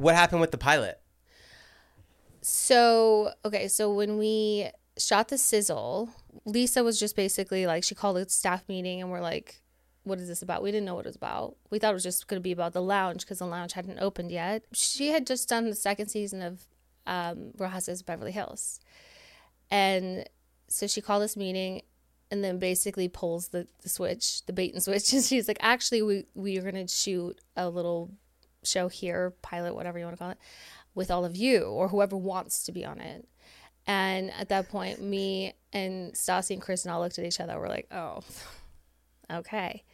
What happened with the pilot? So, okay, so when we shot the sizzle, Lisa was just basically like, she called a staff meeting and we're like, what is this about? We didn't know what it was about. We thought it was just going to be about the lounge because the lounge hadn't opened yet. She had just done the second season of um, Real Beverly Hills. And so she called this meeting and then basically pulls the, the switch, the bait and switch. And she's like, actually, we, we are going to shoot a little show here, pilot, whatever you want to call it, with all of you or whoever wants to be on it. And at that point, me and Stassi and Chris and all looked at each other. We're like, oh, okay.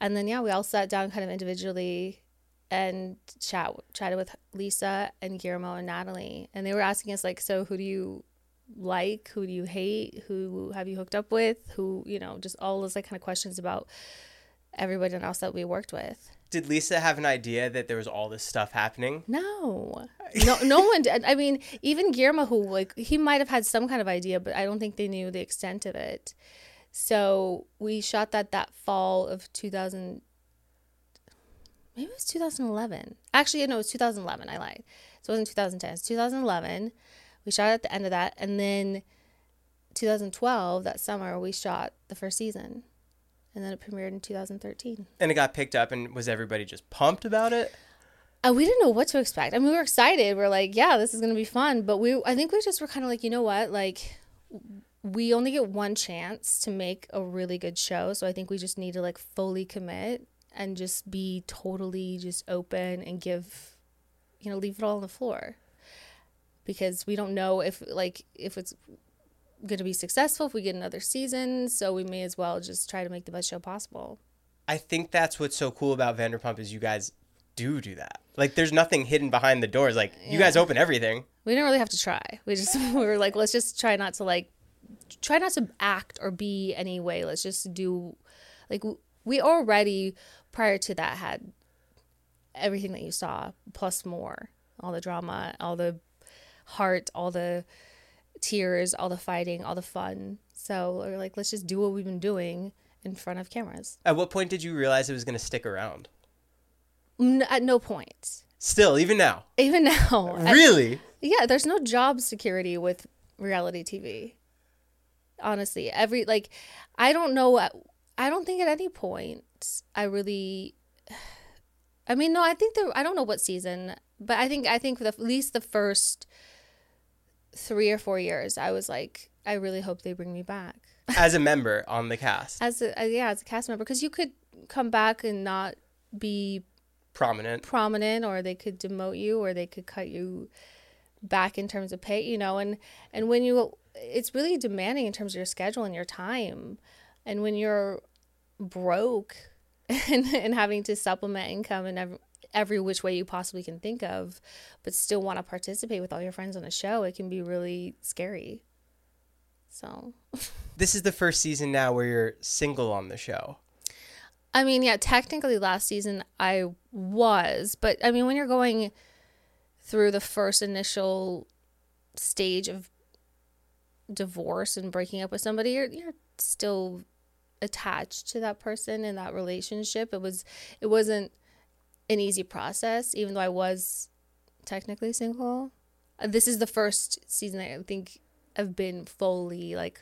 And then yeah, we all sat down kind of individually and chat chatted with Lisa and Guillermo and Natalie, and they were asking us like, so who do you like? Who do you hate? Who have you hooked up with? Who you know, just all those like kind of questions about everybody else that we worked with. Did Lisa have an idea that there was all this stuff happening? No, no, no one did. I mean, even Guillermo, who like he might have had some kind of idea, but I don't think they knew the extent of it. So we shot that that fall of 2000. Maybe it was 2011. Actually, no, it was 2011. I lied. So it wasn't 2010. It's 2011. We shot at the end of that, and then 2012, that summer, we shot the first season, and then it premiered in 2013. And it got picked up, and was everybody just pumped about it? Uh, we didn't know what to expect. I mean, we were excited. We're like, yeah, this is gonna be fun. But we, I think we just were kind of like, you know what, like we only get one chance to make a really good show. So I think we just need to like fully commit and just be totally just open and give, you know, leave it all on the floor. Because we don't know if like if it's going to be successful if we get another season, so we may as well just try to make the best show possible. I think that's what's so cool about Vanderpump is you guys do do that. Like there's nothing hidden behind the doors. Like you guys open everything. We didn't really have to try. We just we were like, let's just try not to like try not to act or be any way. Let's just do like we already prior to that had everything that you saw plus more. All the drama, all the heart, all the tears, all the fighting, all the fun. So we're like, let's just do what we've been doing in front of cameras. At what point did you realize it was going to stick around? At no point. Still, even now. Even now. Really? I, yeah, there's no job security with reality TV. Honestly, every like I don't know I don't think at any point I really I mean, no, I think there I don't know what season, but I think I think for the, at least the first 3 or 4 years I was like I really hope they bring me back. As a member on the cast. As a uh, yeah, as a cast member because you could come back and not be prominent prominent or they could demote you or they could cut you back in terms of pay you know and and when you it's really demanding in terms of your schedule and your time and when you're broke and, and having to supplement income in every, which way you possibly can think of but still want to participate with all your friends on a show it can be really scary. So. This is the first season now where you're single on the show. I mean, yeah, technically last season I was, but I mean, when you're going through the first initial stage of divorce and breaking up with somebody, you're you're still attached to that person in that relationship. It was it wasn't an easy process, even though I was technically single. This is the first season I think I've been fully like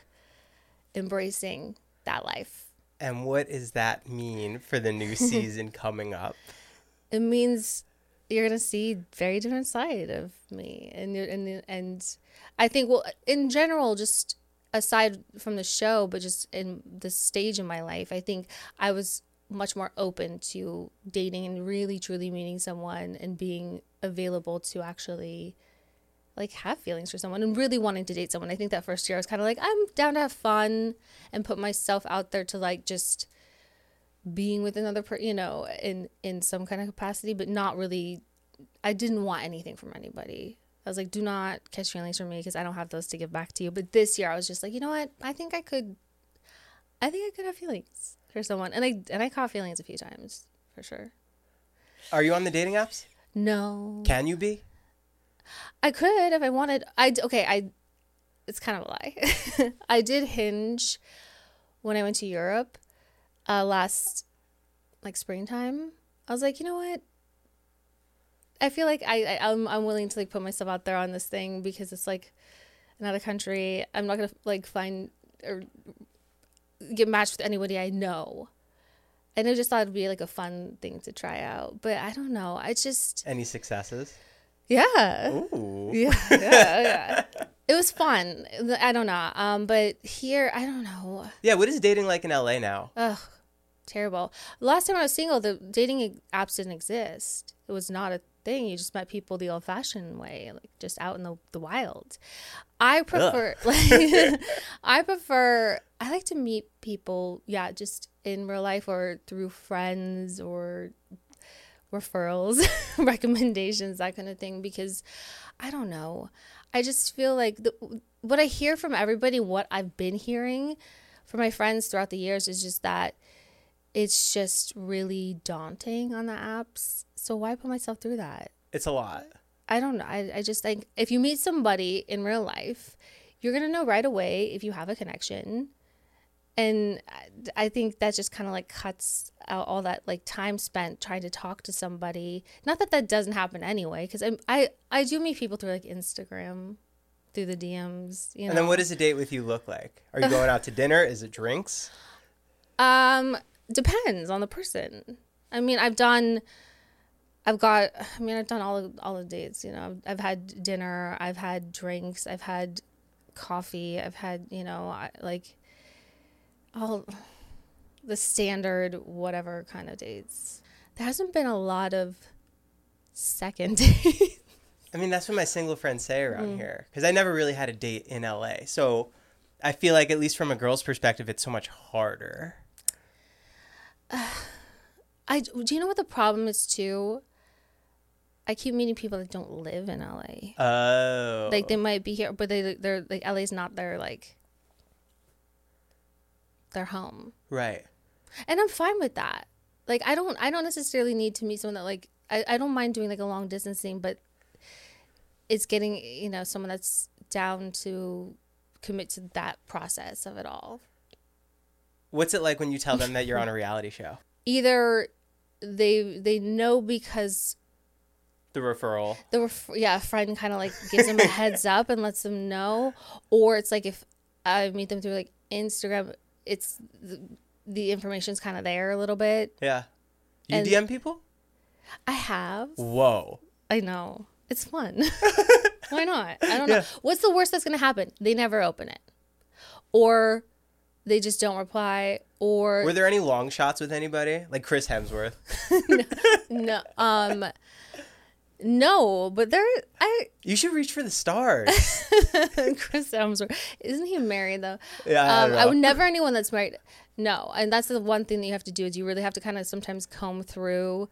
embracing that life. And what does that mean for the new season coming up? It means you're gonna see very different side of me, and and and I think well, in general, just aside from the show, but just in this stage in my life, I think I was much more open to dating and really truly meeting someone and being available to actually like have feelings for someone and really wanting to date someone. I think that first year I was kind of like I'm down to have fun and put myself out there to like just being with another person, you know, in in some kind of capacity, but not really. I didn't want anything from anybody. I was like, do not catch feelings from me because I don't have those to give back to you. But this year I was just like, you know what? I think I could. I think I could have feelings for someone, and I and I caught feelings a few times for sure. Are you on the dating apps? No, Can you be? I could if I wanted. I okay. I. It's kind of a lie. I did Hinge when I went to Europe uh, last like springtime. I was like, you know what? I feel like I, I I'm I'm willing to like put myself out there on this thing because it's like another country. I'm not gonna like find or get matched with anybody I know. And I just thought it'd be like a fun thing to try out. But I don't know. I just Any successes? yeah. Ooh. Yeah, yeah, yeah. It was fun. I don't know. Um, but here, I don't know. Yeah, what is dating like in LA now? Ugh, terrible. Last time I was single, the dating apps didn't exist. It was not a thing. You just met people the old-fashioned way, like just out in the, the wild. I prefer, like, I prefer. I like to meet people, yeah, just in real life or through friends or referrals, recommendations, that kind of thing. Because I don't know. I just feel like the, what I hear from everybody, what I've been hearing from my friends throughout the years is just that it's just really daunting on the apps. So why put myself through that? It's a lot. I don't know. I, I just think if you meet somebody in real life, you're going to know right away if you have a connection. And I- think that just kind of like cuts out all that like time spent trying to talk to somebody. Not that that doesn't happen anyway, because I, I I do meet people through like Instagram, through the DMs. You know. And then what does a date with you look like? Are you going out to dinner? Is it drinks? Um, depends on the person. I mean, I've done, I've got, I mean, I've done all of, all the dates. You know, I've, I've had dinner, I've had drinks, I've had coffee, I've had, you know, I, like all the standard whatever kind of dates. There hasn't been a lot of second dates. I mean, that's what my single friends say Mm. around here. Because I never really had a date in LA. So I feel like, at least from a girl's perspective, it's so much harder. I do you know what the problem is too? I keep meeting people that don't live in LA. Oh. like they might be here but they they're like LA's not their like their home right. and I'm fine with that like I don't I don't necessarily need to meet someone that like I, I don't mind doing like a long distance thing but it's getting you know someone that's down to commit to that process of it all What's it like when you tell them that you're on a reality show? either they they know because The referral. the ref- yeah a friend kind of like gives them a heads up and lets them know or it's like if i meet them through like instagram it's the, the information's kind of there a little bit Yeah. You And- DM people? i have Whoa. i know it's fun why not i don't know what's the worst that's gonna happen they never open it or they just don't reply or Were there any long shots with anybody? Like Chris Hemsworth? no um no but there i You should reach for the stars. Chris Hemsworth. Isn't he married though? Yeah, I um, I would never anyone that's married. No, and that's the one thing that you have to do is you really have to kind of sometimes comb through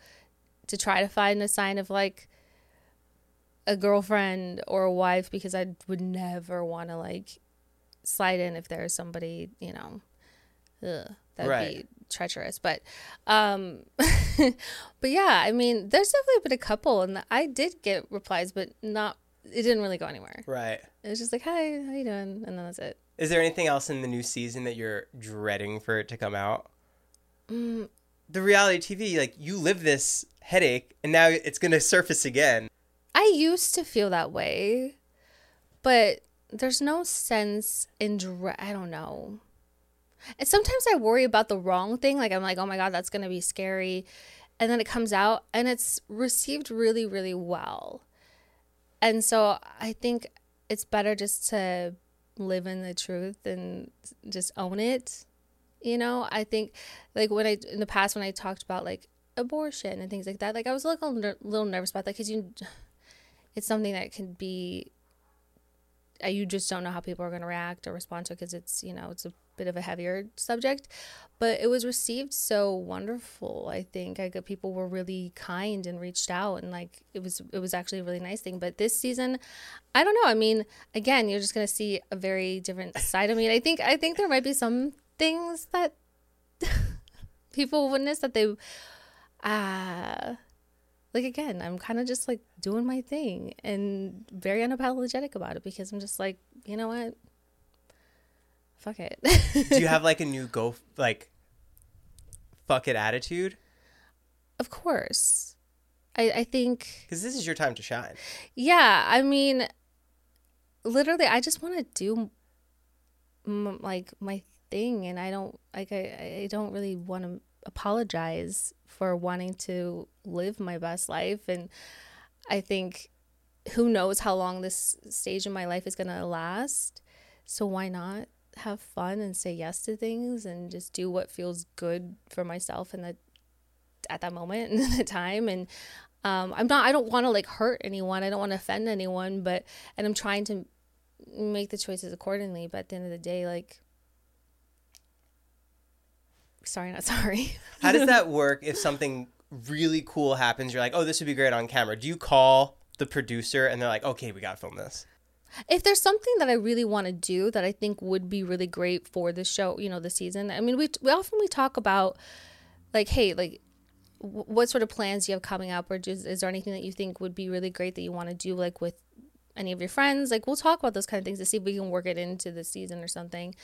to try to find a sign of like a girlfriend or a wife because I would never want to like slide in if there's somebody you know, ugh, that would Right. be treacherous. But um, but yeah, I mean, there's definitely been a couple, and I did get replies, but not. It didn't really go anywhere. right. It was just like, hi, how you doing? And then that's it. Is there anything else in the new season that you're dreading for it to come out? Mm. The reality TV, like you live this headache, and now it's gonna surface again. I used to feel that way, but there's no sense in I don't know. And sometimes I worry about the wrong thing. Like I'm like, oh my god, that's gonna be scary, and then it comes out and it's received really really well and so i think it's better just to live in the truth and just own it you know i think like when i in the past when i talked about like abortion and things like that like i was a little, little nervous about that because you it's something that can be uh, you just don't know how people are going to react or respond to because it's you know it's a bit of a heavier subject but it was received so wonderful. I think i got people were really kind and reached out and like it was it was actually a really nice thing. But this season i don't know. I mean again you're just to see a very different side of me. And i think i think there might be some things that people witness that they uh like again i'm kind of just like doing my thing and very unapologetic about it because i'm just like you know what fuck it Do you have like a new go like fuck it attitude? of course i i think Because this is your time to shine. yeah i mean literally i just want to do m- like my thing and i don't like i i don't really want to apologize for wanting to live my best life and i think who knows how long this stage in my life is going to last so why not have fun and say yes to things and just do what feels good for myself and the at that moment and the time and um, i'm not i don't want to like hurt anyone i don't want to offend anyone but and i'm trying to make the choices accordingly but at the end of the day like sorry not sorry How does that work if something really cool happens? You're like, oh, this would be great on camera. Do you call the producer and they're like, okay, we got to film this? If there's something that I really want to do that I think would be really great for the show, you know, the season. I mean, we we often we talk about like, hey, like what sort of plans do you have coming up or just is there anything that you think would be really great that you want to do like with any of your friends? Like we'll talk about those kind of things to see if we can work it into the season or something.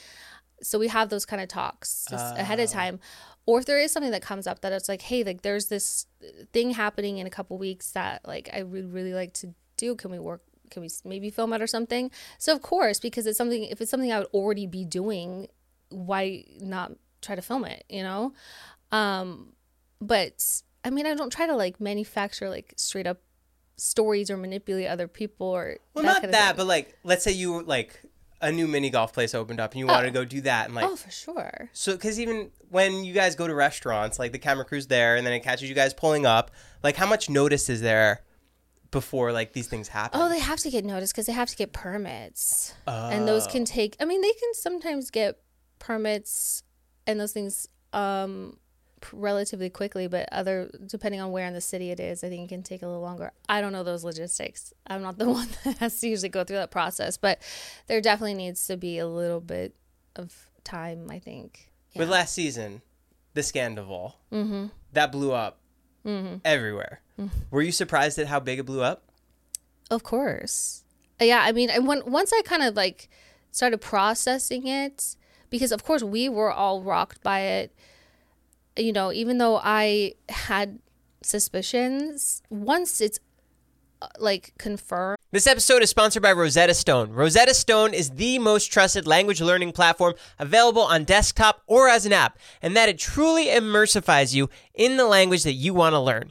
So we have those kind of talks just ahead of ah. time. Or if there is something that comes up that it's like, hey, like there's this thing happening in a couple weeks that like I would really like to do. Can we work can we maybe film it or something? So of course, because it's something if it's something I would already be doing, why not try to film it, you know? Um but I mean, I don't try to like manufacture like straight up stories or manipulate other people or Well, that not kind of that, but like, let's say you like a new mini golf place opened up and you wanted to go do that and like, oh, for sure. so because even when you guys go to restaurants, like the camera crew's there and then it catches you guys pulling up, like how much notice is there before like these things happen? Oh, they have to get noticed because they have to get permits, and those can take. I mean, they can sometimes get permits and those things um relatively quickly, but other depending on where in the city it is, I think it can take a little longer. I don't know those logistics. I'm not the one that has to usually go through that process, but there definitely needs to be a little bit of time. I think. With last season, the Scandoval, mm-hmm. that blew up Mm-hmm. everywhere. Were you surprised at how big it blew up? Of course. Yeah, I mean, and when once I kind of like started processing it, because of course we were all rocked by it. You know, even though I had suspicions, once it's uh, like confirmed, This episode is sponsored by Rosetta Stone. Rosetta Stone is the most trusted language learning platform available on desktop or as an app, and that it truly immersifies you in the language that you want to learn.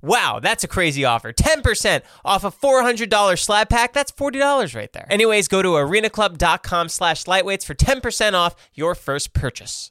Wow, that's a crazy offer. 10% off a $400 slab pack. That's $40 right there. Anyways, go to arenaclub.com slash lightweights for 10% off your first purchase.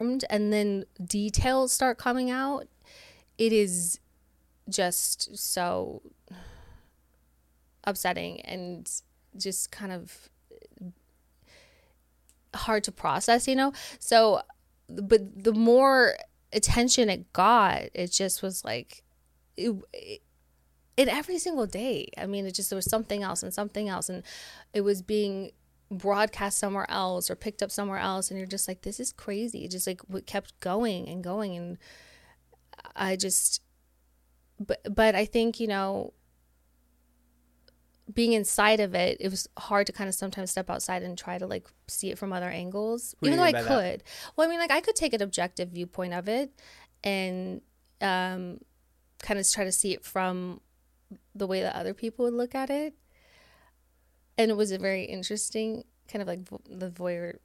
and then details start coming out, it is just so upsetting and just kind of hard to process, you know? So, but the more attention it got, it just was like, it, it, it every single day. I mean, it just, there was something else and something else. And it was being broadcast somewhere else or picked up somewhere else. And you're just like, this is crazy. It just like what kept going and going. And I just, but, but I think, you know, being inside of it, it was hard to kind of sometimes step outside and try to like see it from other angles, What even though I by that? could. Well, I mean, like I could take an objective viewpoint of it and um, kind of try to see it from the way that other people would look at it. And it was a very interesting kind of like vo- the voyeur,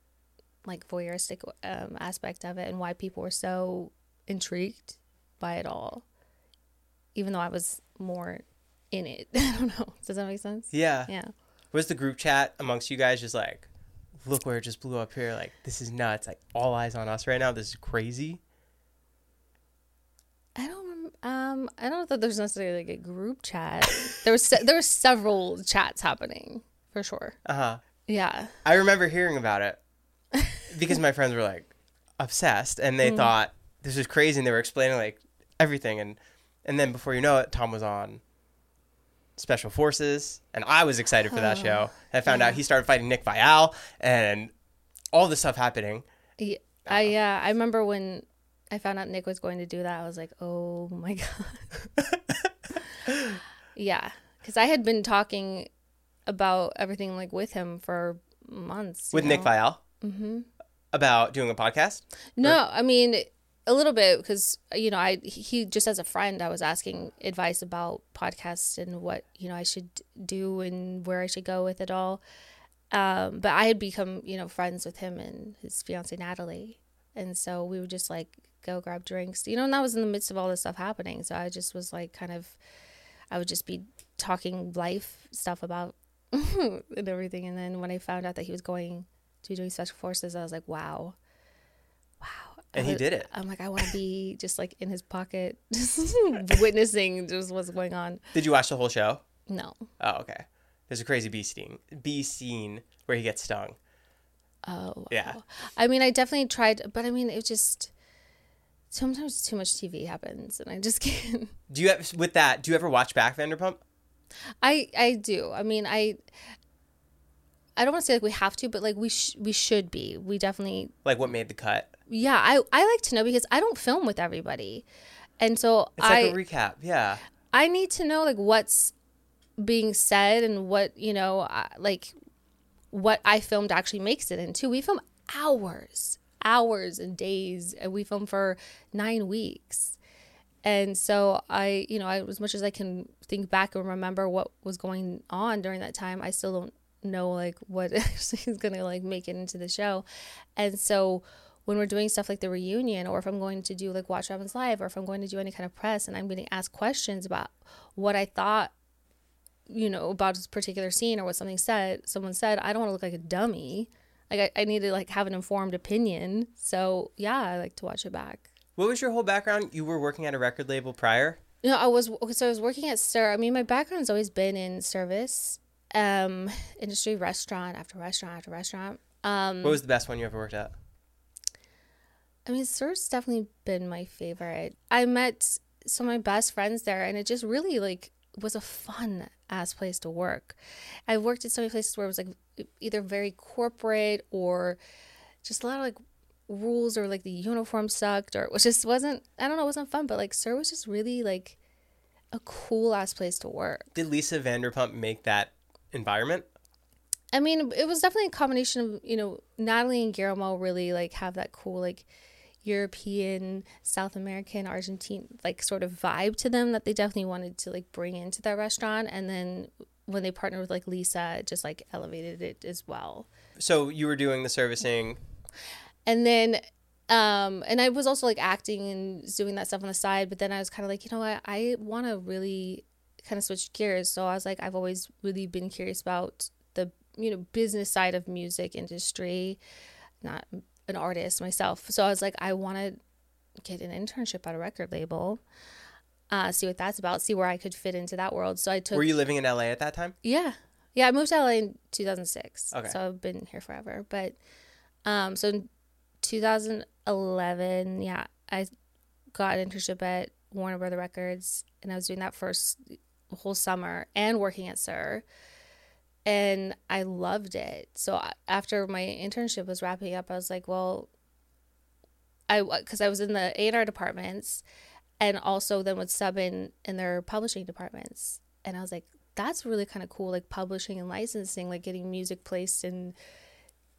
like voyeuristic um, aspect of it, and why people were so intrigued by it all, even though I was more in it. I don't know. Does that make sense? Yeah. Yeah. Was the group chat amongst you guys just like, look where it just blew up here? Like, this is nuts. Like, all eyes on us right now. This is crazy. I don't. Um, I don't know that there's necessarily like a group chat. there was se- there were several chats happening for sure. Uh huh. Yeah. I remember hearing about it because my friends were like obsessed and Mm. they thought this was crazy and they were explaining like everything and and then before you know it, Tom was on Special Forces and I was excited for that show. And I found out he started fighting Nick Viall and all this stuff happening. Yeah, I yeah, I remember when I found out Nick was going to do that. I was like, "Oh my god." yeah, cuz I had been talking about everything like with him for months. with Nick know? Viall mm-hmm. about doing a podcast. No, I mean a little bit because you know I he just as a friend I was asking advice about podcasts and what you know I should do and where I should go with it all. Um, but I had become you know friends with him and his fiance Natalie, and so we would just like go grab drinks, you know. And that was in the midst of all this stuff happening, so I just was like kind of, I would just be talking life stuff about and everything. And then when I found out that he was going to be doing special forces, I was like, wow. Wow. And he did it. I'm like, I want to be just like in his pocket, just witnessing just what's going on. Did you watch the whole show? No. Oh, okay. There's a crazy bee scene, bee scene where he gets stung. Oh. Wow. Yeah. I mean, I definitely tried, but I mean, it just sometimes too much TV happens, and I just can't. Do you have with that? Do you ever watch back Vanderpump? I I do. I mean, I. I don't want to say like we have to, but like we sh- we should be. We definitely Like what made the cut? yeah. I I like to know because I don't film with everybody, and so It's I like a recap. Yeah. I need to know like what's being said and what you know like what I filmed actually makes it into. We film hours, hours and days. And we film for nine weeks. And so I, you know, I, as much as I can think back and remember what was going on during that time, I still don't know like what actually is gonna like make it into the show. And so when we're doing stuff like the reunion, or if I'm going to do like Watch Happens Live, or if I'm going to do any kind of press, and I'm getting asked questions about what I thought, you know, about this particular scene or what something said, someone said, I don't want to look like a dummy. Like I, I need to like have an informed opinion. So yeah, I like to watch it back. What was your whole background? You were working at a record label prior. No, I was so I was working at SUR. I mean, my background's always been in service, um, industry, restaurant after restaurant after restaurant. Um, What was the best one you ever worked at? I mean, SUR's definitely been my favorite. I met some of my best friends there, and it just really like was a fun ass place to work. I've worked at so many places where it was like either very corporate or just a lot of like rules or like the uniform sucked or it was just wasn't I don't know, it wasn't fun, but like SUR was just really like a cool ass place to work. Did Lisa Vanderpump make that environment? I mean, it was definitely a combination of, you know, Natalie and Guillermo really like have that cool like European, South American, Argentine like sort of vibe to them that they definitely wanted to like bring into that restaurant and then when they partnered with like Lisa, it just like elevated it as well. So you were doing the servicing. And then um and I was also like acting and doing that stuff on the side, but then I was kind of like, you know what? I want to really kind of switch gears. So I was like I've always really been curious about the, you know, business side of music industry, not an artist myself. So I was like I want to get an internship at a record label. Uh, see what that's about, see where I could fit into that world. So I took Were you living in LA at that time? yeah. Yeah, I moved to LA in 2006. Okay. So I've been here forever. But um so 2011, yeah, I got an internship at Warner Brother Records and I was doing that first whole summer and working at SUR, And I loved it. So after my internship was wrapping up, I was like, well, I because I was in the A&R departments and also then would sub in in their publishing departments. And I was like, that's really kind of cool, like publishing and licensing, like getting music placed in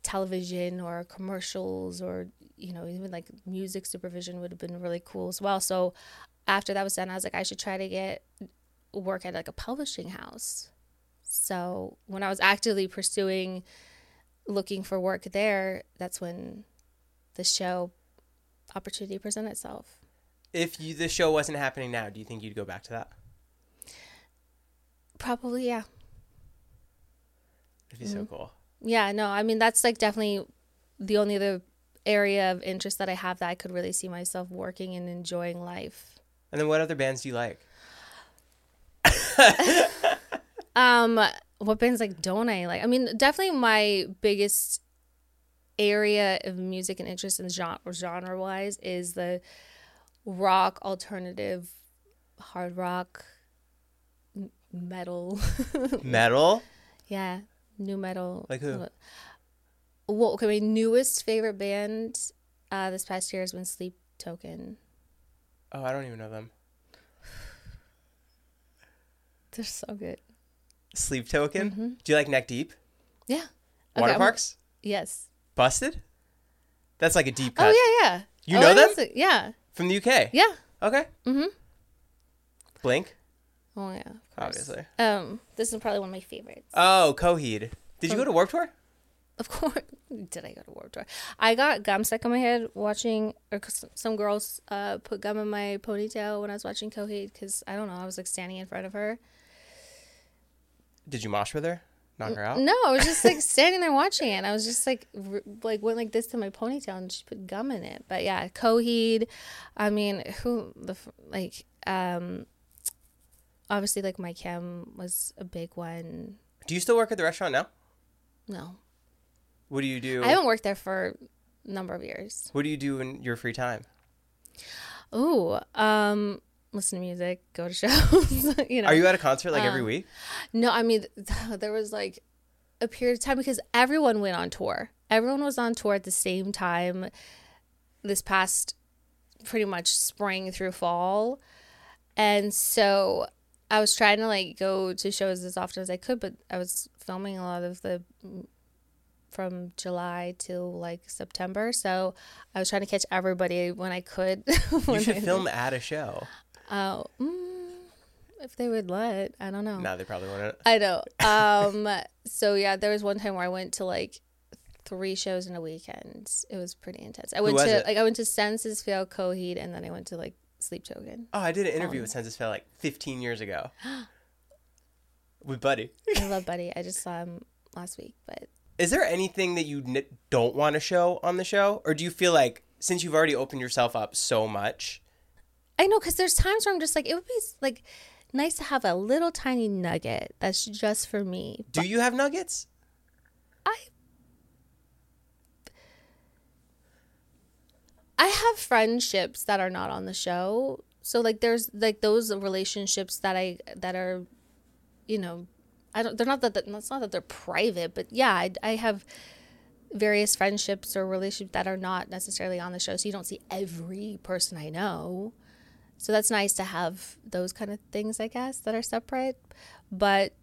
television or commercials or you know even like music supervision would have been really cool as well. So after that was done, I was like, I should try to get work at like a publishing house. So when I was actively pursuing looking for work there, that's when the show opportunity presented itself. If you, the show wasn't happening now, do you think you'd go back to that? Probably, yeah. It'd be Mm-hmm. so cool. Yeah, no, I mean that's like definitely the only other area of interest that I have that I could really see myself working and enjoying life. And then what other bands do you like? Um, what bands like don't I like? I mean, definitely my biggest area of music and interest in genre genre wise is the rock, alternative, hard rock, metal. Metal? yeah, new metal. Like who? Well, okay, my newest favorite band uh, this past year has been Sleep Token. Oh, I don't even know them. They're so good. Sleep Token? Mm-hmm. Do you like Neck Deep? Yeah. Water I'm- Parks? Yes. Busted? That's like a deep cut. Oh yeah, yeah. You Oh, know them? it. Yeah. From the UK? Yeah. Okay. Mhm. Blink? Oh yeah. Of course. Obviously. Um, this is probably one of my favorites. Oh, Coheed. Did you go to Warped Tour? Of course. Did I go to Warped Tour? I got gum stuck in my head watching, or 'cause some girls uh, put gum in my ponytail when I was watching Coheed because I don't know, I was like standing in front of her. Did you mosh with her? Knock her out? No, I was just like standing there watching it. And I was just like, r- like went like this to my ponytail and she put gum in it. But yeah, Coheed. I mean, who the f- like um, obviously like my chem was a big one. Do you still work at the restaurant now? No, What do you do? I haven't worked there for a number of years. What do you do in your free time? Ooh, um, listen to music, go to shows. you know, Are you at a concert like every week? No, I mean, there was like a period of time because everyone went on tour. Everyone was on tour at the same time this past pretty much spring through fall. And so I was trying to like go to shows as often as I could, but I was filming a lot of the from July till like September. So I was trying to catch everybody when I could. You should I- film at a show. Oh, mm, if they would let, I don't know. No, they probably wouldn't. I know. Um, so yeah, there was one time where I went to like three shows in a weekend. It was pretty intense. I went to it? like I went to Senses Fail Coheed, and then I went to like Sleep Token. Oh, I did an interview um, with Senses Fail like 15 years ago with Buddy. I love Buddy. I just saw him last week, but Is there anything that you n- don't want to show on the show, or do you feel like since you've already opened yourself up so much? I know because there's times where I'm just like, it would be like nice to have a little tiny nugget that's just for me. Do you have nuggets? I I have friendships that are not on the show. So like there's like those relationships that I that are you know, I don't they're not that that's not that they're private, but yeah, I, I have various friendships or relationships that are not necessarily on the show. So you don't see every person I know. So that's nice to have those kind of things, I guess, that are separate. But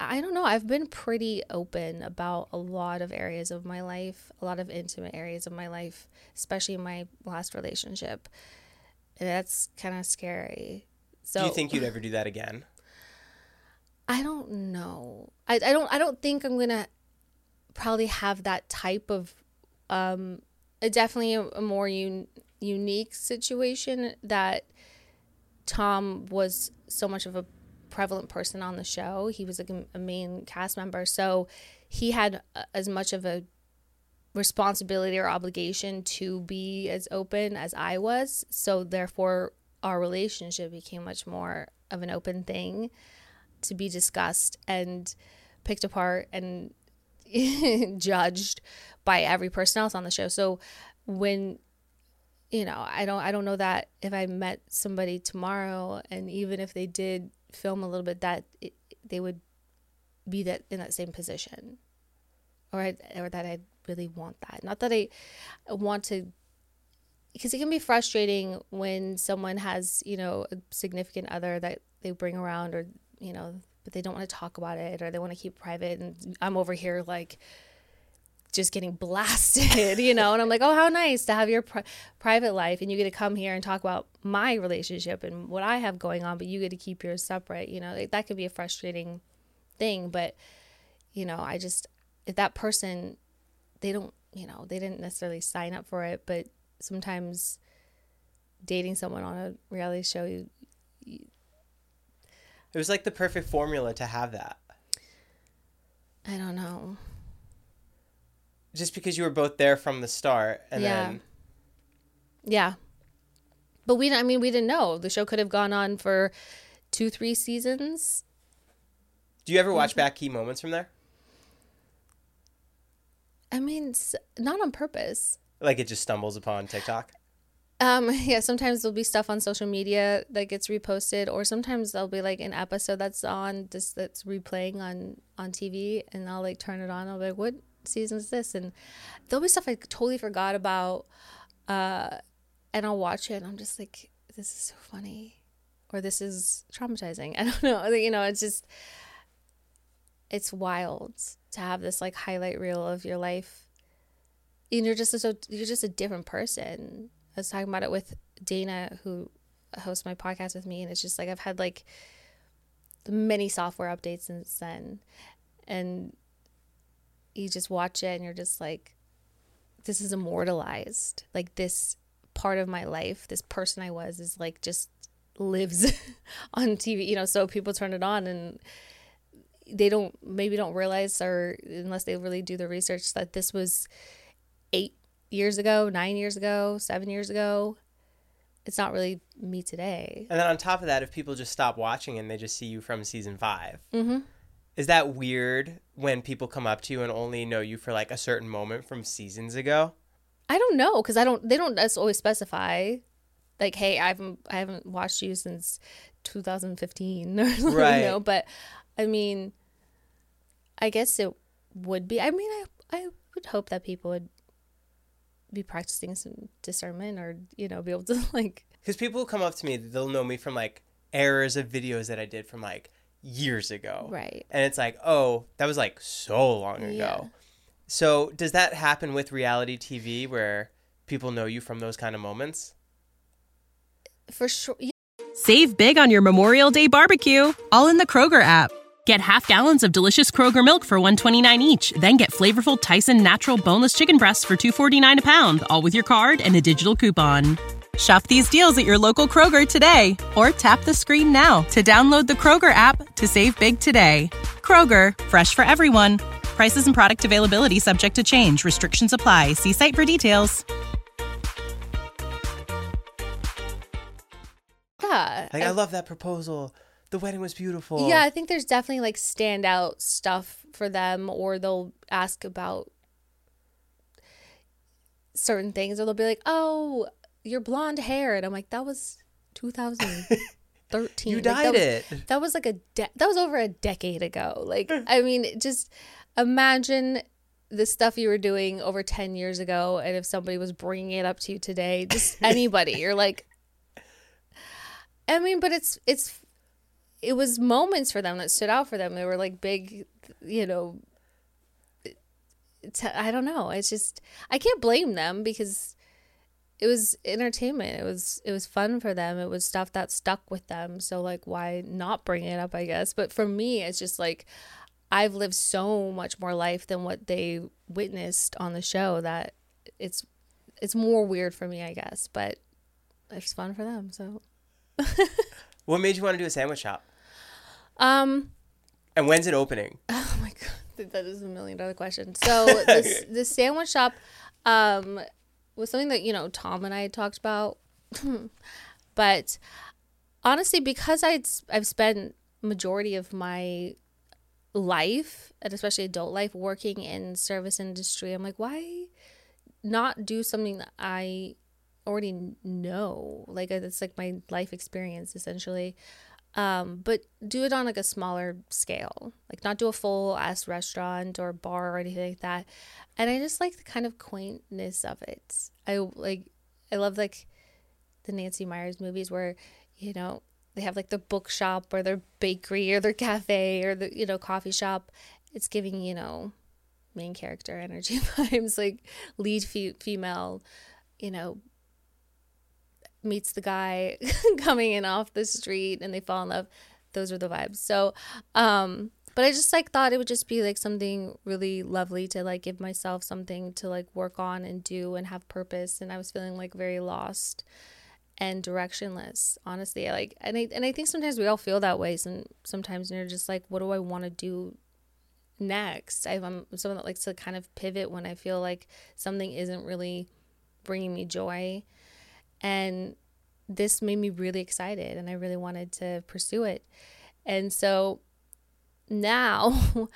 I don't know. I've been pretty open about a lot of areas of my life, a lot of intimate areas of my life, especially in my last relationship. And that's kind of scary. So do you think you'd ever do that again? I don't know. I, I don't I don't think I'm gonna probably have that type of um definitely a, a more un, unique situation that Tom was so much of a prevalent person on the show. He was a, a main cast member, so he had uh, as much of a responsibility or obligation to be as open as I was. So therefore, our relationship became much more of an open thing to be discussed and picked apart and judged by every person else on the show. So when you know, I don't I don't know that if I met somebody tomorrow and even if they did film a little bit that it, they would be that in that same position or I, or that I really want that. Not that I want to because it can be frustrating when someone has, you know, a significant other that they bring around or, you know, but they don't want to talk about it or they want to keep private and I'm over here like just getting blasted, you know, and I'm like, "Oh, how nice to have your pri- private life and you get to come here and talk about my relationship and what I have going on, but you get to keep yours separate." You know, like, that could be a frustrating thing, but you know, I just if that person they don't, you know, they didn't necessarily sign up for it, but sometimes dating someone on a reality show you, It was like the perfect formula to have that. I don't know. Just because you were both there from the start, and Yeah. then Yeah. But we I mean we didn't know. The show could have gone on for 2 3 seasons. do you ever Mm-hmm. watch back key moments from there? I mean, not on purpose. Like it just stumbles upon TikTok. Um, yeah, sometimes there'll be stuff on social media that gets reposted, or sometimes there'll be like an episode that's on just that's replaying on on TV, and I'll like turn it on. I'll be like, "What season is this?" And there'll be stuff I totally forgot about, uh, and I'll watch it, and I'm just like, "This is so funny," or "This is traumatizing." I don't know. You know, it's just it's wild to have this like highlight reel of your life and you're just a, so you're just a different person. I was talking about it with Dana, who hosts my podcast with me, and it's just like I've had like many software updates since then, and you just watch it and you're just like, this is immortalized. Like this part of my life, this person I was, is like just lives on TV. You know, so people turn it on and they don't maybe don't realize or unless they really do the research that this was eight years ago, nine years ago, seven years ago. It's not really me today. And then on top of that, if people just stop watching and they just see you from season 5 mm-hmm. Is that weird when people come up to you and only know you for like a certain moment from seasons ago? I don't know because I don't. They don't always specify, like, hey, I haven't I haven't watched you since 2015 or something, Right. you know. But I mean, I guess it would be. I mean, I I would hope that people would be practicing some discernment or you know be able to like Because people come up to me, they'll know me from like errors of videos that I did from like years ago. Right. And it's like, oh, that was like so long ago. Yeah. So does that happen with reality TV where people know you from those kind of moments? For sure. Save big on your Memorial Day barbecue, all in the Kroger app. Get half gallons of delicious Kroger milk for 129 each, then get flavorful Tyson natural boneless chicken breasts for 249 a pound, all with your card and a digital coupon. Shop these deals at your local Kroger today or tap the screen now to download the Kroger app to save big today. Kroger, fresh for everyone. Prices and product availability subject to change. Restrictions apply. See site for details. Yeah. Like I love that proposal. The wedding was beautiful. Yeah, I think there's definitely like standout stuff for them, or they'll ask about certain things, or they'll be like, "Oh, your blonde hair," and I'm like, "That was 2013. You Like, that dyed was- it. That was like a de- that was over a decade ago. Like, I mean, just imagine the stuff you were doing over 10 years ago, and if somebody was bringing it up to you today, just anybody, you're like, I mean, but it's it's it was moments for them that stood out for them. They were like big, you know. I don't know. It's just I can't blame them because it was entertainment. It was it was fun for them. It was stuff that stuck with them. So like, why not bring it up? I guess. But for me, it's just like I've lived so much more life than what they witnessed on the show that it's it's more weird for me, I guess. But it's fun for them. So. What made you want to do a sandwich shop? Um. And when's it opening? Oh my god, that is a million dollar question. So this the sandwich shop, um, was something that you know Tom and I had talked about, but honestly, because I'd I've spent majority of my life and especially adult life working in service industry, I'm like, why not do something that I already know? Like uh, it's like my life experience essentially um, but do it on like a smaller scale, like not do a full ass restaurant or bar or anything like that. And I just like the kind of quaintness of it. I like, I love like the Nancy Meyers movies where, you know, they have like their bookshop or their bakery or their cafe or the, you know, coffee shop. It's giving, you know, main character energy vibes, like lead fe- female, you know, meets the guy coming in off the street and they fall in love. Those are the vibes. So, um, but I just like thought it would just be like something really lovely to like give myself something to like work on and do and have purpose. And I was feeling like very lost and directionless, honestly. Like, and I, and I think sometimes we all feel that way. Some, sometimes you're just like, what do I want to do next? I, I'm someone that likes to kind of pivot when I feel like something isn't really bringing me joy and this made me really excited and i really wanted to pursue it and so now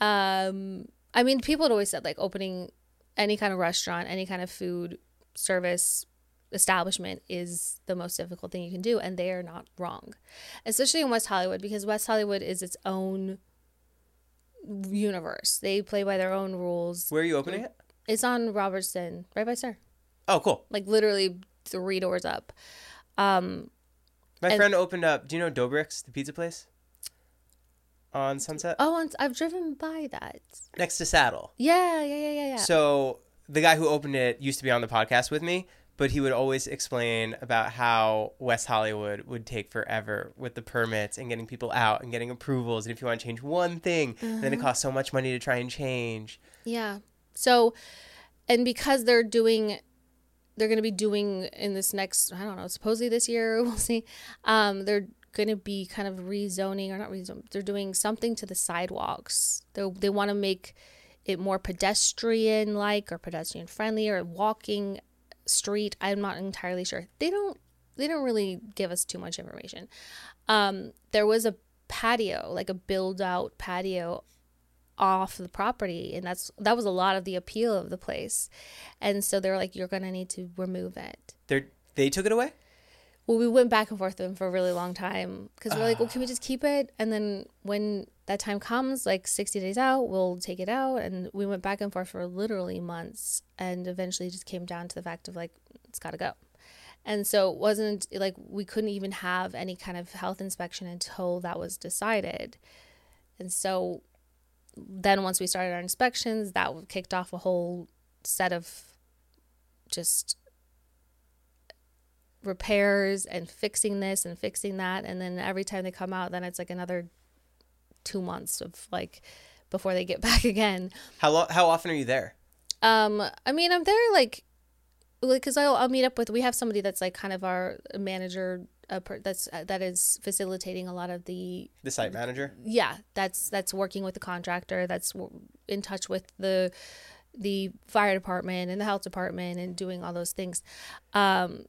um i mean people had always said like opening any kind of restaurant any kind of food service establishment is the most difficult thing you can do and they are not wrong especially in west hollywood because west hollywood is its own universe they play by their own rules Where are you opening it? it's on robertson right by SUR Oh, cool. like literally three doors up. Um, My And- friend opened up. Do you know Doughbrik's, the pizza place? On Sunset? oh, and I've driven by that. Next to Saddle. Yeah, yeah, yeah, yeah, yeah. So the guy who opened it used to be on the podcast with me, but he would always explain about how West Hollywood would take forever with the permits and getting people out and getting approvals. And if you want to change one thing, then it Uh-huh. costs so much money to try and change. yeah. So, and because they're doing, they're going to be doing in this next, I don't know, supposedly this year, we'll see. Um, they're going to be kind of rezoning or not rezoning. They're doing something to the sidewalks. They they want to make it more pedestrian like or pedestrian friendly or walking street. I'm not entirely sure. They don't they don't really give us too much information. Um, there was a patio, like a build out patio off the property and that's that was a lot of the appeal of the place. And so they're like you're to need to remove it. They they took it away. Well, we went back and forth with them for a really long time because we're like, well, can we just keep it? And then when that time comes, like 60 days out, we'll take it out. And we went back and forth for literally months and eventually just came down to the fact of like, it's got to go. And so it wasn't like we couldn't even have any kind of health inspection until that was decided. And so then once we started our inspections, that kicked off a whole set of just repairs and fixing this and fixing that and then every time they come out then it's like another 2 months of like before they get back again. How lo- how often are you there? Um I mean I'm there like like cuz I'll, I'll meet up with we have somebody that's like kind of our manager uh, per, that's uh, that is facilitating a lot of the The site manager. yeah that's that's working with the contractor that's w- in touch with the the fire department and the health department and doing all those things um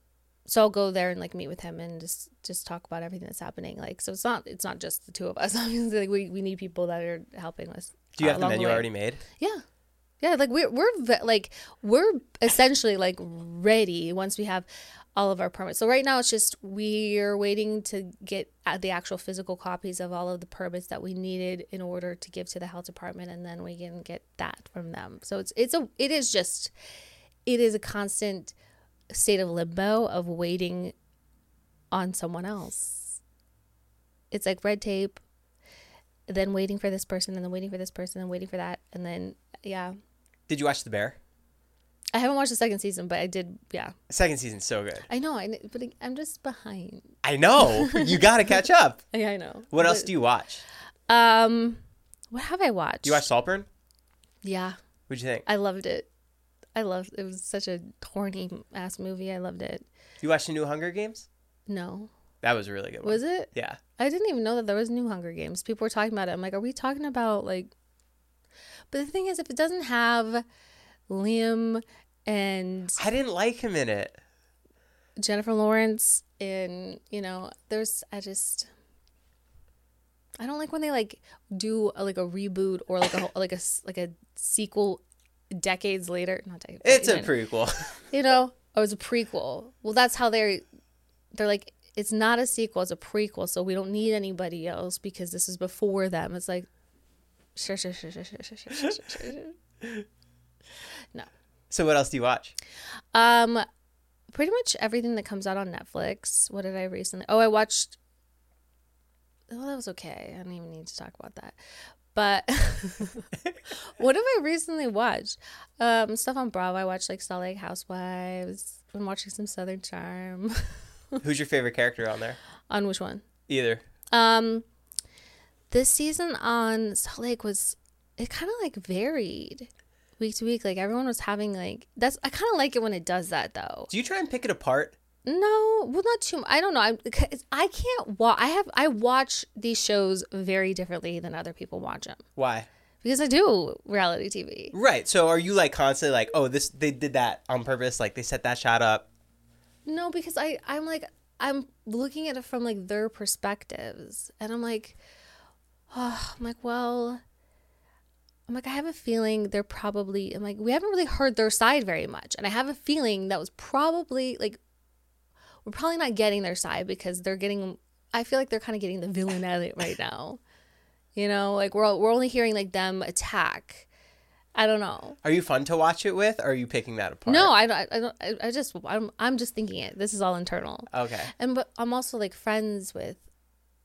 so i'll go there and like meet with him and just just talk about everything that's happening like so it's not it's not just the two of us obviously like we, we need people that are helping us Do you uh, have the menu way. already made? yeah yeah like we're we're like we're essentially like ready once we have all of our permits. So right now it's just we're waiting to get uh, the actual physical copies of all of the permits that we needed in order to give to the health department and then we can get that from them. So it's it's a it is just it is a constant state of limbo of waiting on someone else. It's like red tape then waiting for this person and then waiting for this person and waiting for that and then yeah Did you watch The Bear? I haven't watched the second season, but I did. Yeah, Second season's so good. I know. I, but I'm just behind. I know. you got to catch up. Yeah, I know. What else do you watch? Um, what have I watched? Do you watch Saltburn? Yeah, What'd you think? I loved it. I loved. It was such a horny ass movie. I loved it. You watched the new Hunger Games? No, That was a really good one. was it? Yeah. I didn't even know that there was new Hunger Games. People were talking about it. I'm like, are we talking about like? But the thing is, if it doesn't have Liam and I didn't like him in it. Jennifer Lawrence and you know there's I just I don't like when they like do a, like a reboot or like a like a like a sequel decades later. Not decades It's a prequel. you know? Or it's a prequel. Well that's how they're they're like it's not a sequel it's a prequel so we don't need anybody else because this is before them. It's like sure sure sure sure sure sure sure sure, sure, sure. no so what else do you watch? um, pretty much everything that comes out on Netflix. What did I recently? Oh, I watched. Oh, that was okay. I don't even need to talk about that. But what have I recently watched? Um, stuff on Bravo. I watched like Salt Lake Housewives. I'm watching some Southern Charm. Who's your favorite character on there? on which one? Either. Um, this season on Salt Lake was it kind of like varied week to week. Like everyone was having like that's I kind of like it when it does that though. Do you try and pick it apart? No, well, not too. I don't know. I I can't watch. I have I watch these shows very differently than other people watch them Why? because I do reality TV. Right. So are you like constantly like, oh, this they did that on purpose? Like they set that shot up. No, because I I'm like I'm looking at it from like their perspectives, and I'm like, oh, I'm like, well, I'm like, I have a feeling they're probably. I'm like, we haven't really heard their side very much, and I have a feeling that was probably like, we're probably not getting their side because they're getting. I feel like they're kind of getting the villain at it right now. You know, like we're we're only hearing like them attack. I don't know. Are you fun to watch it with? Or are you picking that apart? No, I don't. I don't. I, I just. I'm. I'm just thinking it. This is all internal. Okay. And but I'm also like friends with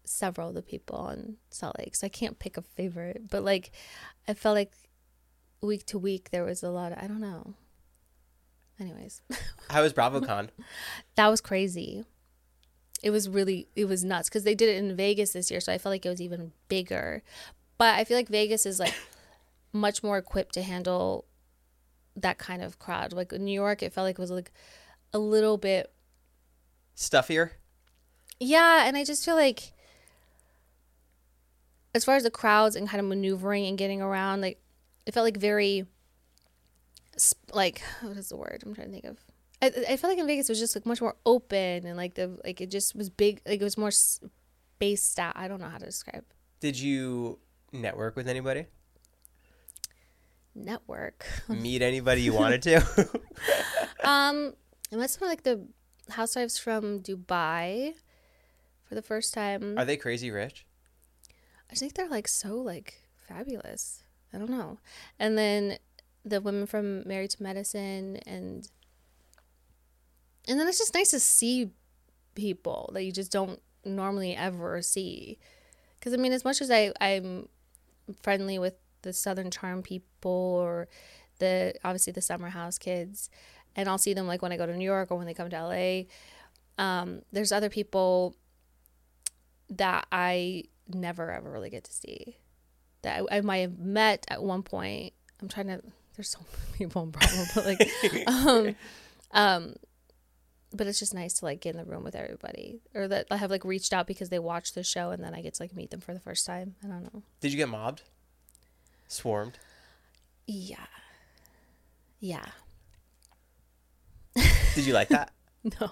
several of the people on Salt Lake, so I can't pick a favorite. But like, I felt like week to week there was a lot. Of, I don't know. Anyways, How was BravoCon? that was crazy. It was really it was nuts because they did it in Vegas this year, so I felt like it was even bigger. But I feel like Vegas is like much more equipped to handle that kind of crowd. Like in New York, it felt like it was like a little bit Stuffier? Yeah, and I just feel like as far as the crowds and kind of maneuvering and getting around, like it felt like very like what is the word I'm trying to think of. I, I felt like in Vegas it was just like much more open and like the like it just was big like it was more spaced out. I don't know how to describe Did you network with anybody? network. Meet anybody you wanted to? um, I met some like the housewives from Dubai for the first time. Are they crazy rich? I think they're like so like fabulous. I don't know. And then the women from Married to Medicine and and then it's just nice to see people that you just don't normally ever see. Cuz I mean as much as I I'm friendly with the Southern Charm people or the obviously the Summer House kids, and I'll see them like when I go to New York or when they come to LA. Um, there's other people that I never ever really get to see that I, I might have met at one point. I'm trying to. There's so many people in Bravo, but like, um, um, but it's just nice to like get in the room with everybody, or that I have like reached out because they watched the show and then I get to like meet them for the first time. I don't know. Did you get mobbed? Swarmed? Yeah, yeah. Did you like that? No.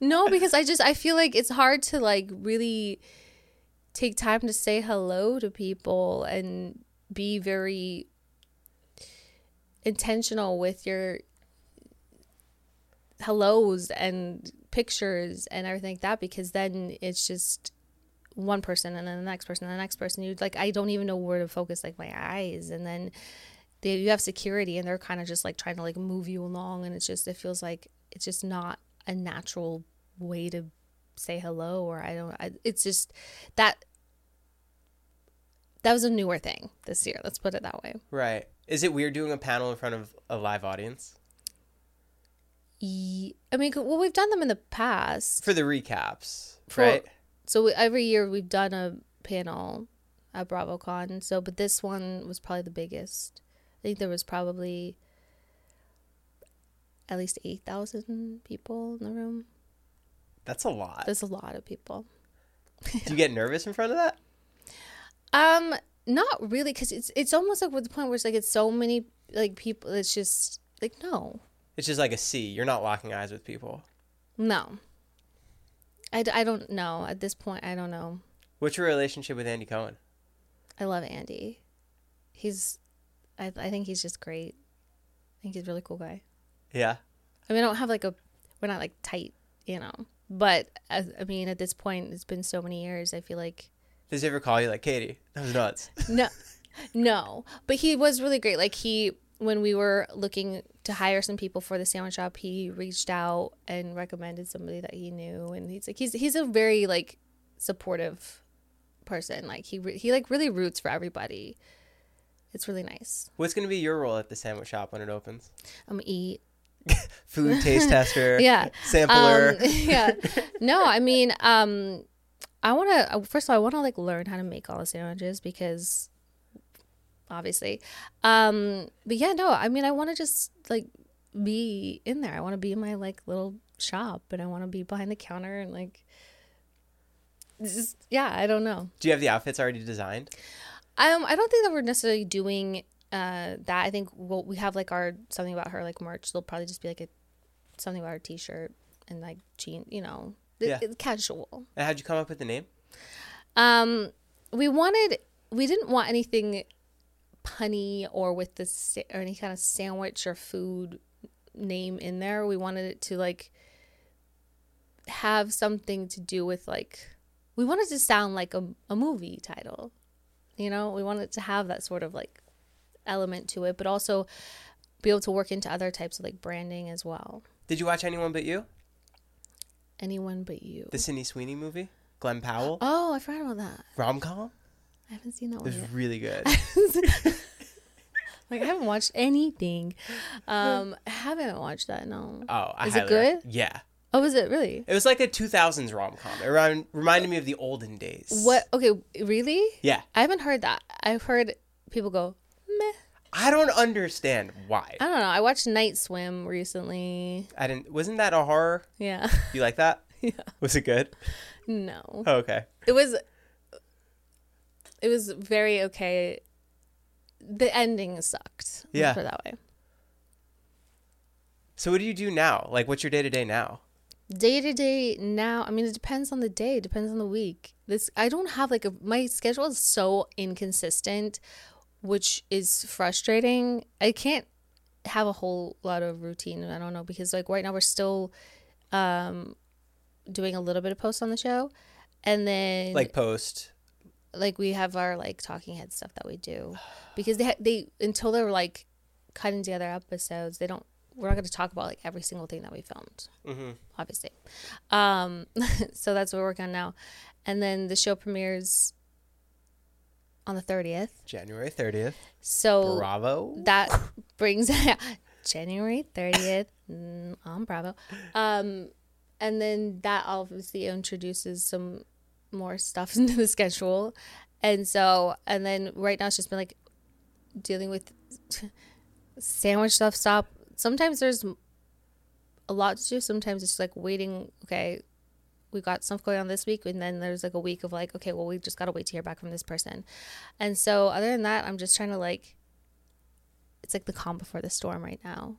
no, because I just I feel like it's hard to like really take time to say hello to people and be very intentional with your hellos and pictures and everything like that because then it's just one person and then the next person and the next person. You like I don't even know where to focus like my eyes. And then they, you have security and they're kind of just like trying to like move you along. And it's just it feels like it's just not a natural way to say hello or I don't I, it's just that that was a newer thing this year let's put it that way Right. Is it weird doing a panel in front of a live audience? I mean well we've done them in the past For the recaps, For- right? so we, every year we've done a panel at BravoCon so but this one was probably the biggest I think there was probably at least 8,000 people in the room That's a lot. There's a lot of people. Do you get nervous in front of that? Um, not really, because it's it's almost like with the point where it's like it's so many like people. It's just like no, It's just like a C. You're not locking eyes with people. no. I, d- I don't know at this point. I don't know. What's your relationship with Andy Cohen? I love Andy. He's, I I think he's just great. I think he's a really cool guy. Yeah. I mean, I don't have like a, we're not like tight, you know. But I mean, at this point, it's been so many years. I feel like Does he ever call you like Katie? That was nuts. no no but he was really great like he when we were looking to hire some people for the sandwich shop he reached out and recommended somebody that he knew and he's like he's he's a very like supportive person like he re- he like really roots for everybody it's really nice What's going to be your role at the sandwich shop when it opens? i'm gonna eat Food taste tester. yeah Sampler. um, yeah no i mean um i want to first of all i want to like learn how to make all the sandwiches because obviously um but yeah no i mean i want to just like be in there i want to be in my like little shop and i want to be behind the counter and like just yeah i don't know Do you have the outfits already designed? um i don't think that we're necessarily doing uh that i think we'll, we have like our something about her like merch they'll probably just be like a something about her t-shirt and like jean you know Yeah. it's casual And how'd you come up with the name? um we wanted we didn't want anything punny or with the sa- or any kind of sandwich or food name in there we wanted it to like have something to do with like we wanted to sound like a, a movie title you know we wanted to have that sort of like element to it but also be able to work into other types of like branding as well Did you watch Anyone But You? anyone but you The Sydney Sweeney movie? Glen Powell? oh i forgot about that Rom com? i haven't seen that It one was yet really good. Like I haven't watched anything. Um, I haven't watched that. No. Oh, I Is it good? rec- Yeah. Oh, was it really? It was like a 2000s rom com. It remind, reminded me of the olden days. What? Okay, really? Yeah. I haven't heard that. I've heard people go. I don't understand why. I don't know. I watched Night Swim recently. I didn't. Wasn't that a horror? Yeah. You like that? Yeah. Was it good? no. Oh, okay. It was. It was very okay. The ending sucked. Yeah. Put it that way. So what do you do now? Like, what's your day to day now? day to day now i mean it depends on the day it depends on the week this i don't have like a my schedule is so inconsistent which is frustrating i can't have a whole lot of routine i don't know because like right now we're still um doing a little bit of post on the show and then Like post. like we have our like talking head stuff that we do because they ha- they until they're like cutting together episodes they don't we're not going to talk about like every single thing that we filmed Mm-hmm. obviously um so that's what we're working on now and then the show premieres on the 30th. January 30th. So Bravo. that brings January 30th mm, on Bravo. Um, and then that obviously introduces some more stuff into the schedule. And so, and then right now it's just been like dealing with sandwich stuff. Stop. Sometimes there's a lot to do. Sometimes it's like waiting. Okay, we got stuff going on this week, and then there's like a week of like, okay, well, we just gotta wait to hear back from this person. And so, other than that, I'm just trying to like, it's like the calm before the storm right now.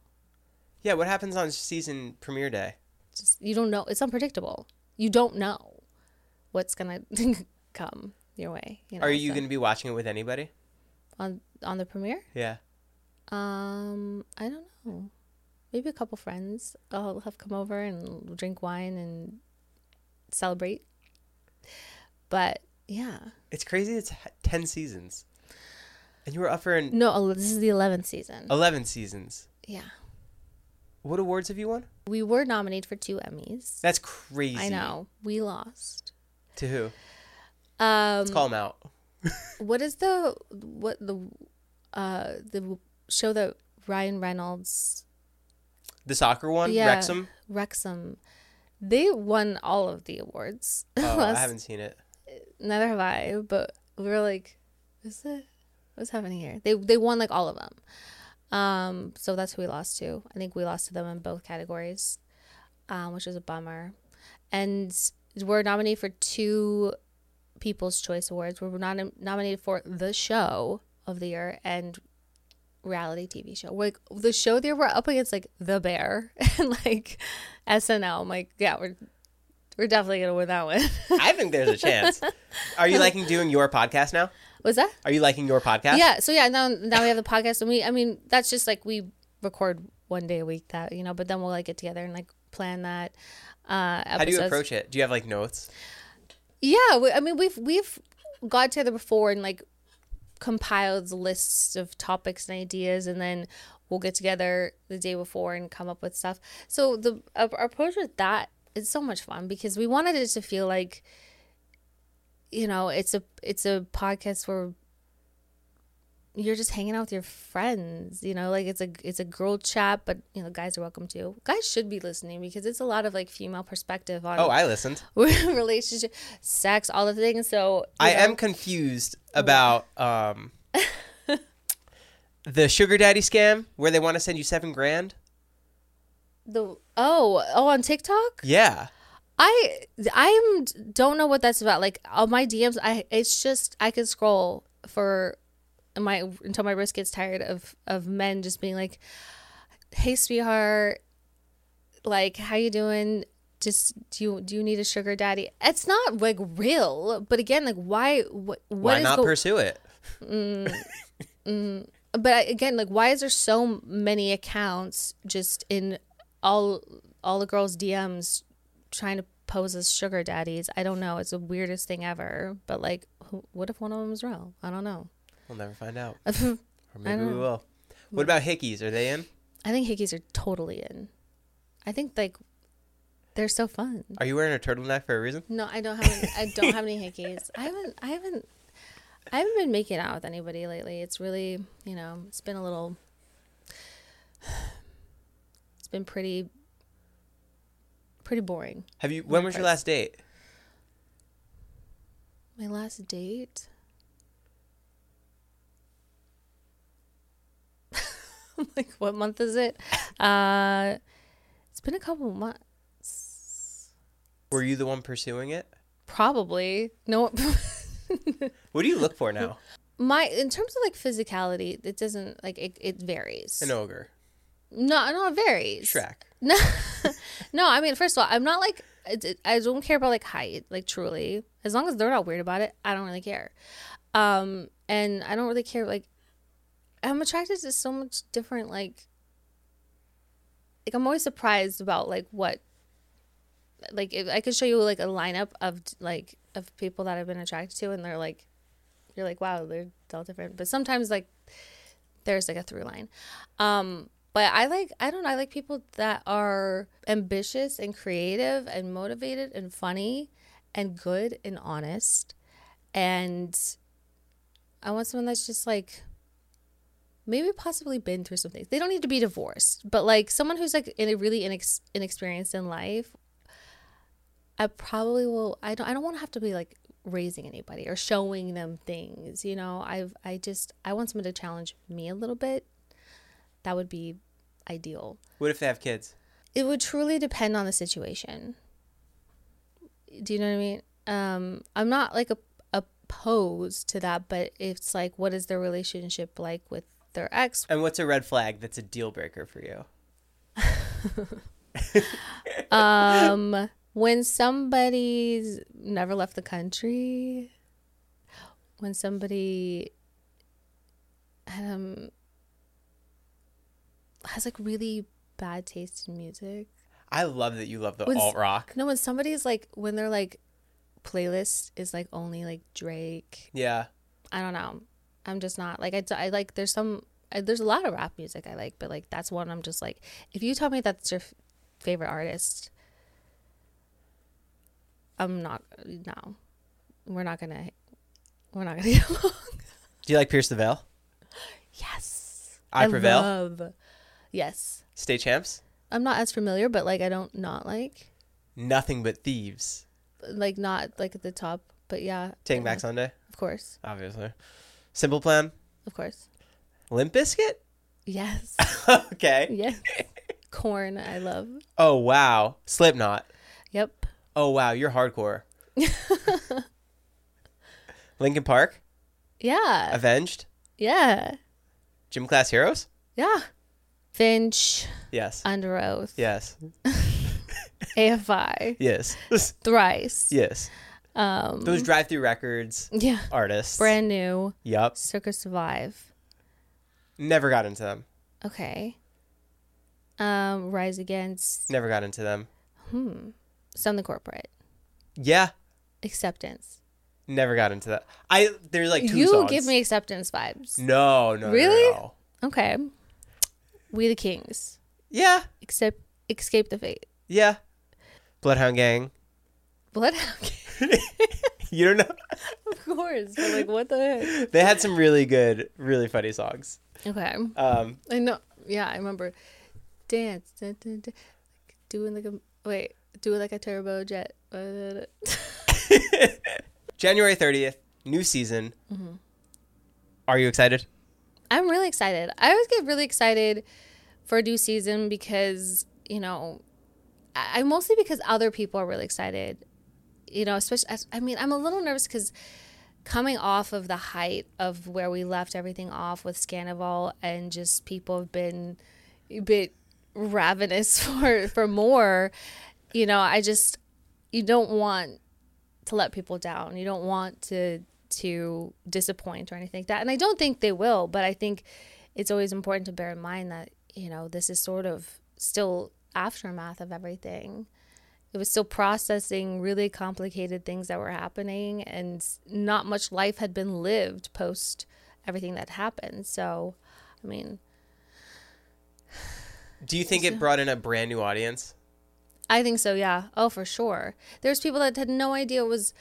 Yeah, what happens on season premiere day? Just you don't know. It's unpredictable. You don't know what's gonna come your way. You know, Are you so- going to be watching it with anybody? on on the premiere? Yeah. Um, I don't know. Maybe a couple friends. I'll have come over and drink wine and celebrate. But yeah, It's crazy. It's 10 seasons. And you were up for an no, this is the eleventh season. 11 seasons. Yeah, What awards have you won? we were nominated for two Emmys. That's crazy. I know we lost. To who? Um, Let's call them out. what is the what the uh the show that Ryan Reynolds The soccer one? yeah Wrexham? Wrexham they won all of the awards. Oh, I haven't seen it. neither have I, but we were like, is it what's happening here? They they won like all of them. Um, so that's who we lost to. I think we lost to them in both categories, um, which is a bummer. And we're nominated for two People's Choice Awards. We're not nominated for the show of the year and reality TV show. Like the show there, we're up against like The Bear and like SNL. I'm like, yeah, we're we're definitely gonna win that one. I think there's a chance. Are you liking doing your podcast now? Was that? Are you liking your podcast? Yeah. So yeah, now now we have the podcast, and we, I mean, that's just like we record one day a week, that you know, but then we'll like get together and like plan that. Uh, How do you approach it? Do you have like notes? Yeah, we, I mean, we've we've got together before and like compiled lists of topics and ideas, and then we'll get together the day before and come up with stuff. So the our approach with that is so much fun because we wanted it to feel like, you know, it's a it's a podcast where you're just hanging out with your friends you know like it's a it's a girl chat but you know guys are welcome too guys should be listening because it's a lot of like female perspective on Oh, I listened. relationship, sex, all the things. So I know, am confused about um the sugar daddy scam where they want to send you seven grand. the oh oh on TikTok. Yeah. I I am don't know what that's about. Like on my DMs, I it's just I can scroll for my until my wrist gets tired of of men just being like, "Hey, sweetheart, like how you doing?" Just do you do you need a sugar daddy? It's not like real, but again, like why what what Why not go- pursue it? Mm, mm. but again like why is there so many accounts just in all all the girls dms trying to pose as sugar daddies i don't know it's the weirdest thing ever but like who, what if one of them is real i don't know We'll never find out. Or maybe we will. What hmm. about hickeys? Are they in? I think hickeys are totally in i think like they're so fun Are you wearing a turtleneck for a reason? no i don't have any, i don't have any hickeys i haven't i haven't i haven't been making out with anybody lately it's really you know it's been a little it's been pretty pretty boring Have you? When was your last date? my last date I'm like what month is it uh it's been a couple months Were you the one pursuing it? probably no What do you look for now? my in terms of like physicality it doesn't like it, it varies An ogre. no no it varies Shrek. no no i mean first of all i'm not like i don't care about like height like truly as long as they're not weird about it i don't really care um and i don't really care like i'm attracted to so much different like like i'm always surprised about like what like if i could show you like a lineup of like of people that i've been attracted to and they're like you're like wow they're all different. But sometimes like there's like a through line. Um but i like i don't know i like people that are ambitious and creative and motivated and funny and good and honest. And I want someone that's just like maybe possibly been through some things. They don't need to be divorced, but like someone who's like in a really inex- inexperienced in life. I probably will. I don't. I don't want to have to be like raising anybody or showing them things. You know, I've. I just. I want someone to challenge me a little bit. That would be ideal. What if they have kids? It would truly depend on the situation. Do you know what I mean? Um, I'm not like a, opposed to that, but it's like, what is their relationship like with their ex? And what's a red flag that's a deal breaker for you? Um, when somebody's never left the country, when somebody um has like really bad taste in music. I love that you love the When alt rock. No, when somebody's like when their like playlist is like only like Drake. Yeah. I don't know. I'm just not like I, I like there's some I, there's a lot of rap music I like, but like that's one I'm just like if you tell me that's your f- favorite artist, I'm not no. We're not gonna we're not gonna get along. Do you like Pierce the Veil? Yes. I Prevail? Love, yes. State champs? I'm not as familiar, but like I don't not like Nothing but thieves. like not like at the top, but yeah. Taking uh, Back Sunday, Of course. obviously. Simple Plan. Of course. Limp Bizkit? Yes. okay. yes. Korn, I love. Oh wow. Slipknot. Yep. Oh wow, you're hardcore. Linkin Park. Yeah. Avenged. Yeah. Gym Class Heroes. Yeah. Finch, Yes. Underoath, Yes. AFI, Yes. Thrice. yes. Um, Those Drive-Thru records yeah. artists. Brand new. Yep. Circa Survive. Never got into them. Okay. Um, Rise Against. Never got into them. Hmm. Something Corporate. Yeah. Acceptance. Never got into that. I there's like two you songs. give me acceptance vibes. No, no, no, Really? no. Okay. We the Kings. Yeah. Except escape the fate. Yeah. Bloodhound Gang. Bloodhound. You don't know. of course. But like, what the heck? They had some really good, really funny songs. Okay. Um, I know. Yeah, I remember. Dance. Dun, dun, dun, doing like a wait. Doing like a turbo jet. January 30th, new season. Mm-hmm. Are you excited? I'm really excited. I always get really excited for a new season because you know, I I- mostly because other people are really excited. You know, especially I mean, I'm a little nervous because coming off of the height of where we left everything off with Scandoval and just people have been a bit ravenous for for more. You know, I just you don't want to let people down. You don't want to to disappoint or anything like that. And I don't think they will, but I think it's always important to bear in mind that, you know, this is sort of still aftermath of everything. It was still processing really complicated things that were happening and not much life had been lived post everything that happened. So, I mean, Do you think it brought in a brand new audience? I think so, yeah. Oh, for sure. There's people that had no idea it was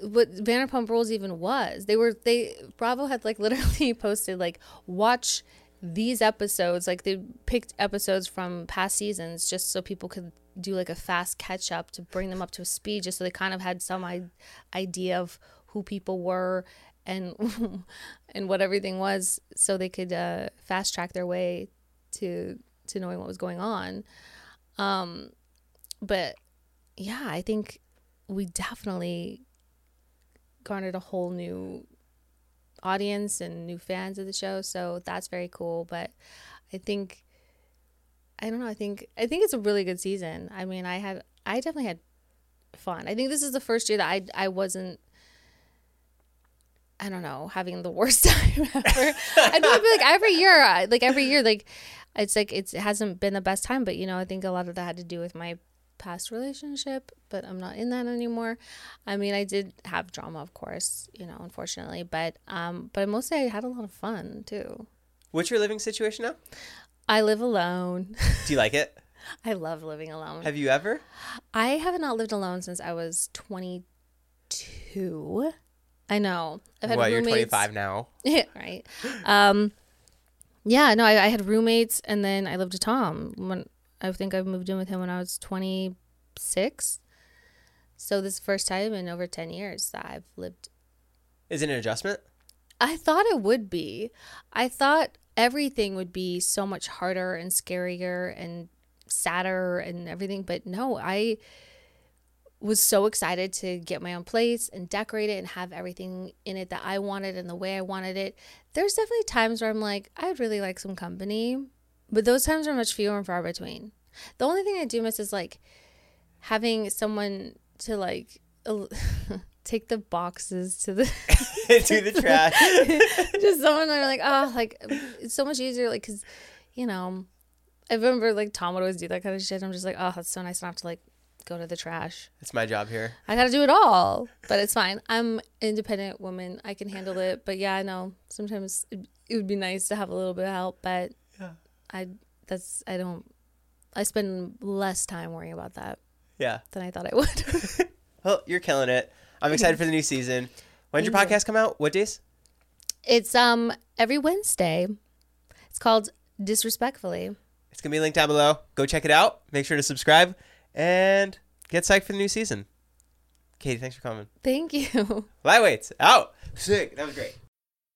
what Vanderpump Rules even was. They were they Bravo had like literally posted like watch these episodes like they picked episodes from past seasons just so people could do like a fast catch up to bring them up to speed just so they kind of had some I- idea of who people were and and what everything was so they could uh, fast track their way to to knowing what was going on Um, but yeah, I think we definitely garnered a whole new audience and new fans of the show. So that's very cool. But I think I don't know. I think I think it's a really good season. I mean, I had I definitely had fun. I think this is the first year that I I wasn't. I don't know, having the worst time ever. I know, feel like every year, like every year, like it's like it's, it hasn't been the best time. But you know, I think a lot of that had to do with my past relationship. But I'm not in that anymore. I mean, I did have drama, of course, you know, unfortunately. But um, but mostly I had a lot of fun too. What's your living situation now? I live alone. Do you like it? I love living alone. Have you ever? I have not lived alone since I was 22. I know. I've had Well, you're 25 now. right. Um, yeah, no, I, I had roommates, and then I lived with Tom. When I think I moved in with him when I was 26. So this first time in over 10 years that I've lived. Is it an adjustment? I thought it would be. I thought everything would be so much harder and scarier and sadder and everything, but no, I was so excited to get my own place and decorate it and have everything in it that I wanted and the way I wanted it. There's definitely times where I'm like, I'd really like some company, but those times are much fewer and far between. The only thing I do miss is like having someone to like take the boxes to the to the trash. just someone like, oh, like it's so much easier, like, cause you know, I remember like Tom would always do that kind of shit. I'm just like, oh, that's so nice not to like go to the trash. It's my job here. I gotta do it all, but it's fine. I'm independent woman. I can handle it. But yeah, I know sometimes it, it would be nice to have a little bit of help, but yeah. I that's I don't. I spend less time worrying about that Yeah. than I thought I would. Well, you're killing it. I'm excited for the new season. When's your podcast come out? What days? it's um every Wednesday. It's called Disrespectfully. It's gonna be linked down below. Go check it out. Make sure to subscribe and get psyched for the new season. Katie, thanks for coming. Thank you. Lightweights out. Sick. That was great.